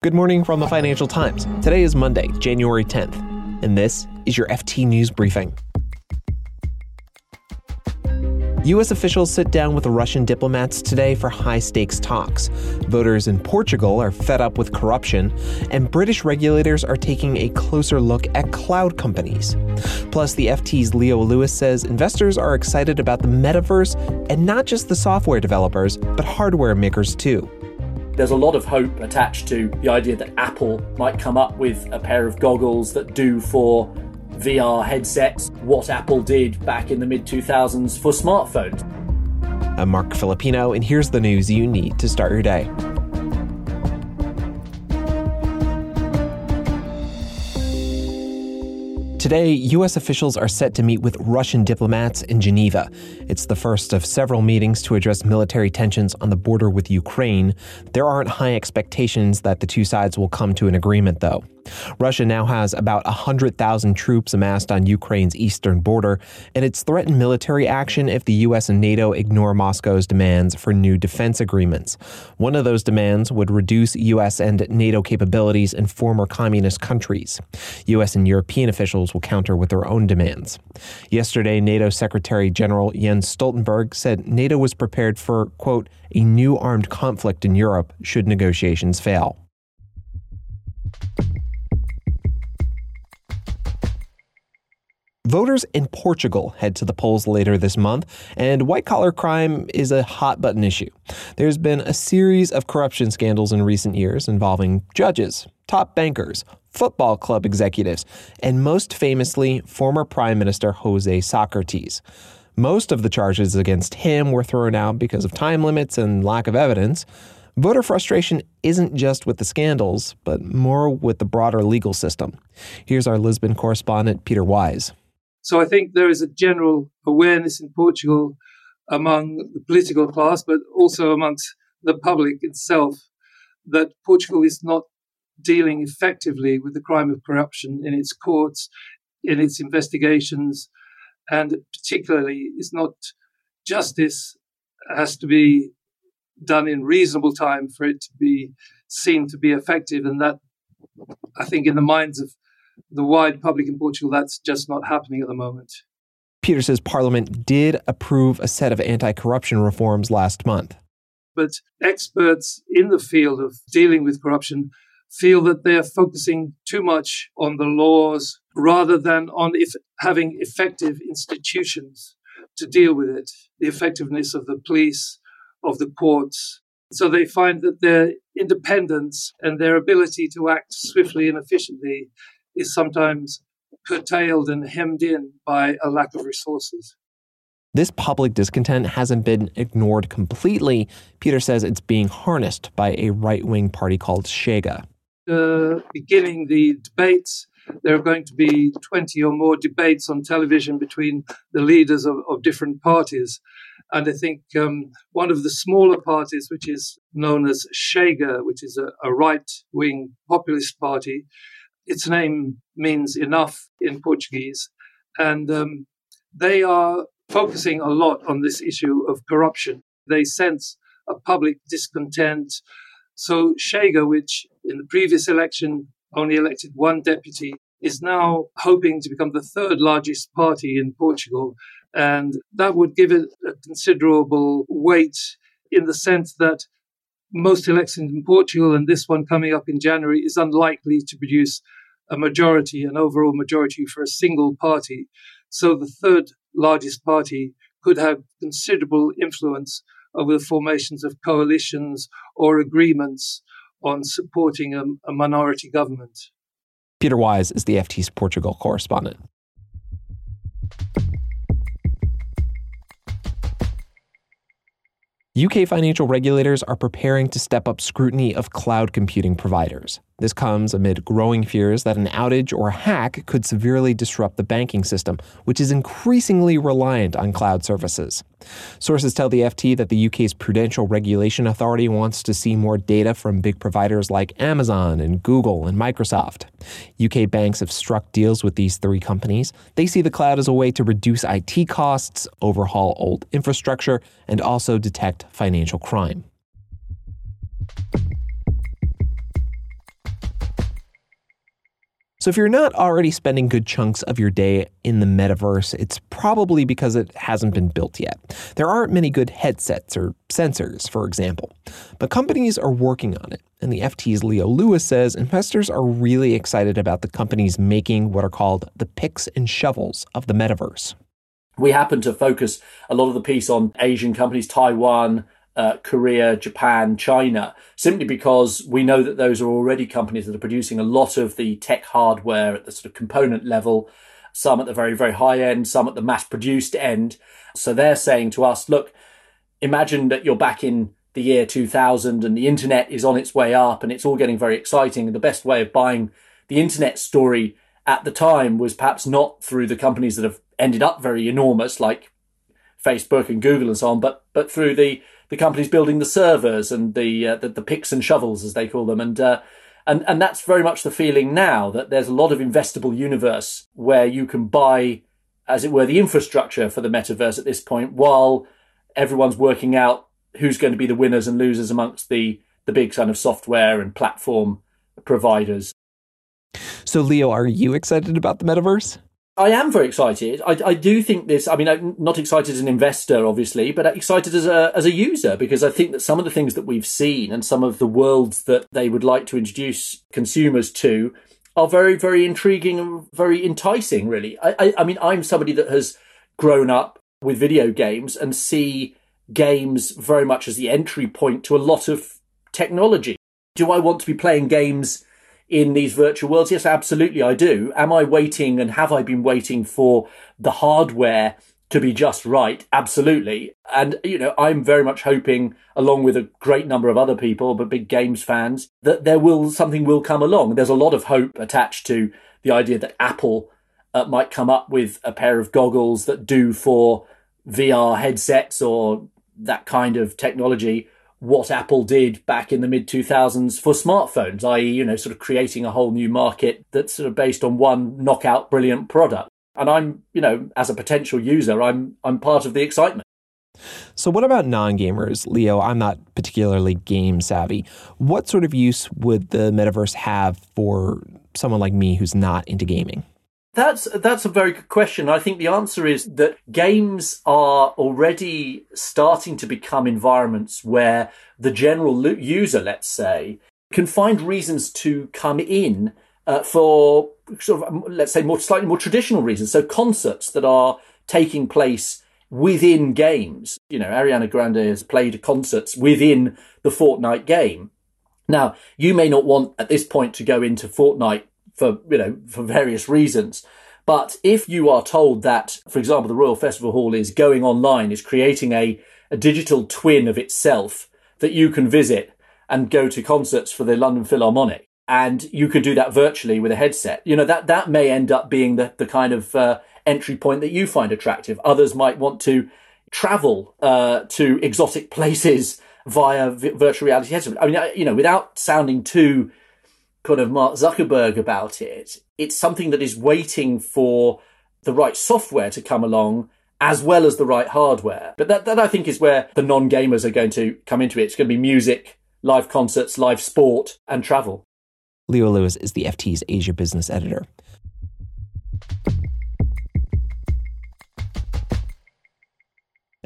Good morning from the Financial Times. Today is Monday, January 10th, and this is your FT News Briefing. U.S. officials sit down with Russian diplomats today for high stakes talks. Voters in Portugal are fed up with corruption, and British regulators are taking a closer look at cloud companies. Plus, the FT's Leo Lewis says investors are excited about the metaverse and not just the software developers, but hardware makers too. There's a lot of hope attached to the idea that Apple might come up with a pair of goggles that do for VR headsets what Apple did back in the mid 2000s for smartphones. I'm Marc Filippino, and here's the news you need to start your day. Today, U.S. officials are set to meet with Russian diplomats in Geneva. It's the first of several meetings to address military tensions on the border with Ukraine. There aren't high expectations that the two sides will come to an agreement, though. Russia now has about 100,000 troops amassed on Ukraine's eastern border, and it's threatened military action if the U.S. and NATO ignore Moscow's demands for new defense agreements. One of those demands would reduce U.S. and NATO capabilities in former communist countries. U.S. and European officials will counter with their own demands. Yesterday, NATO Secretary General Jens Stoltenberg said NATO was prepared for, quote, a new armed conflict in Europe should negotiations fail. Voters in Portugal head to the polls later this month, and white collar crime is a hot button issue. There's been a series of corruption scandals in recent years involving judges, top bankers, football club executives, and most famously, former Prime Minister Jose Socrates. Most of the charges against him were thrown out because of time limits and lack of evidence. Voter frustration isn't just with the scandals, but more with the broader legal system. Here's our Lisbon correspondent, Peter Wise. So I think there is a general awareness in Portugal among the political class, but also amongst the public itself, that Portugal is not dealing effectively with the crime of corruption in its courts, in its investigations, and particularly is not justice has to be done in reasonable time for it to be seen to be effective. And that, I think, in the minds of the wide public in Portugal, that's just not happening at the moment. Peter says Parliament did approve a set of anti corruption reforms last month. But experts in the field of dealing with corruption feel that they are focusing too much on the laws rather than on if having effective institutions to deal with it, the effectiveness of the police, of the courts. So they find that their independence and their ability to act swiftly and efficiently is sometimes curtailed and hemmed in by a lack of resources. This public discontent hasn't been ignored completely. Peter says it's being harnessed by a right wing party called Chega. Uh, beginning the debates, there are going to be 20 or more debates on television between the leaders of, of different parties. And I think um, one of the smaller parties, which is known as Chega, which is a, a right wing populist party, its name means enough in Portuguese. And um, they are focusing a lot on this issue of corruption. They sense a public discontent. So Chega, which in the previous election only elected one deputy, is now hoping to become the third largest party in Portugal. And that would give it a considerable weight in the sense that most elections in Portugal and this one coming up in January is unlikely to produce a majority, an overall majority for a single party. So the third largest party could have considerable influence over the formations of coalitions or agreements on supporting a, a minority government. Peter Wise is the FT's Portugal correspondent. UK financial regulators are preparing to step up scrutiny of cloud computing providers. This comes amid growing fears that an outage or hack could severely disrupt the banking system, which is increasingly reliant on cloud services. Sources tell the FT that the UK's Prudential Regulation Authority wants to see more data from big providers like Amazon and Google and Microsoft. UK banks have struck deals with these three companies. They see the cloud as a way to reduce IT costs, overhaul old infrastructure, and also detect financial crime. So, if you're not already spending good chunks of your day in the metaverse, it's probably because it hasn't been built yet. There aren't many good headsets or sensors, for example. But companies are working on it. And the FT's Leo Lewis says investors are really excited about the companies making what are called the picks and shovels of the metaverse. We happen to focus a lot of the piece on Asian companies, Taiwan, uh, Korea, Japan, China, simply because we know that those are already companies that are producing a lot of the tech hardware at the sort of component level, some at the very, very high end, some at the mass produced end. So they're saying to us, look, imagine that you're back in the year 2000 and the internet is on its way up and it's all getting very exciting. And the best way of buying the internet story at the time was perhaps not through the companies that have ended up very enormous like Facebook and Google and so on, but, but through the the companies building the servers and the, uh, the, the picks and shovels as they call them, and uh, and and that's very much the feeling now that there's a lot of investable universe where you can buy, as it were, the infrastructure for the metaverse at this point, while everyone's working out who's going to be the winners and losers amongst the the big kind of software and platform providers. So, Leo, are you excited about the metaverse? I am very excited. I, I, do think this. I mean, I'm not excited as an investor, obviously, but excited as a as a user because I think that some of the things that we've seen and some of the worlds that they would like to introduce consumers to are very, very intriguing and very enticing. Really, I, I, I mean, I'm somebody that has grown up with video games and see games very much as the entry point to a lot of technology. Do I want to be playing games? In these virtual worlds? Yes, absolutely, I do. Am I waiting and have I been waiting for the hardware to be just right? Absolutely. And, you know, I'm very much hoping, along with a great number of other people, but big games fans, that there will, something will come along. There's a lot of hope attached to the idea that Apple uh, might come up with a pair of goggles that do for VR headsets or that kind of technology what Apple did back in the mid 2000s for smartphones, i.e., you know, sort of creating a whole new market that's sort of based on one knockout brilliant product. And I'm, you know, as a potential user, I'm I'm part of the excitement. So what about non-gamers, Leo? I'm not particularly game savvy. What sort of use would the metaverse have for someone like me who's not into gaming? That's that's a very good question. I think the answer is that games are already starting to become environments where the general user, let's say, can find reasons to come in uh, for sort of let's say more slightly more traditional reasons. So concerts that are taking place within games. You know, Ariana Grande has played concerts within the Fortnite game. Now, you may not want at this point to go into Fortnite for, you know, for various reasons. But if you are told that, for example, the Royal Festival Hall is going online, is creating a, a digital twin of itself that you can visit and go to concerts for the London Philharmonic, and you can do that virtually with a headset, you know, that, that may end up being the, the kind of uh, entry point that you find attractive. Others might want to travel uh, to exotic places via virtual reality headset. I mean, you know, without sounding too kind of Mark Zuckerberg about it. It's something that is waiting for the right software to come along as well as the right hardware. But that, that I think is where the non gamers are going to come into it. It's going to be music, live concerts, live sport, and travel. Leo Lewis is the FT's Asia business editor.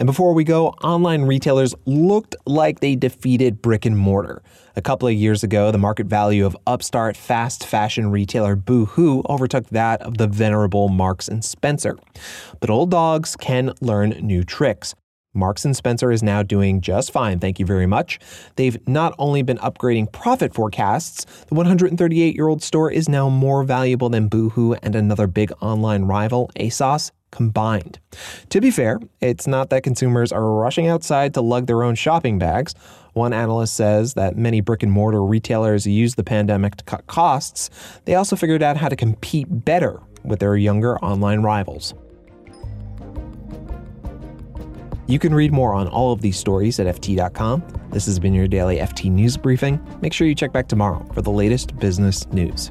And before we go, online retailers looked like they defeated brick and mortar. A couple of years ago, the market value of upstart fast fashion retailer Boohoo overtook that of the venerable Marks and Spencer. But old dogs can learn new tricks. Marks and Spencer is now doing just fine, thank you very much. They've not only been upgrading profit forecasts, the 138-year-old store is now more valuable than Boohoo and another big online rival, ASOS, combined. To be fair, it's not that consumers are rushing outside to lug their own shopping bags. One analyst says that many brick and mortar retailers used the pandemic to cut costs. They also figured out how to compete better with their younger online rivals. You can read more on all of these stories at FT.com. This has been your daily FT News Briefing. Make sure you check back tomorrow for the latest business news.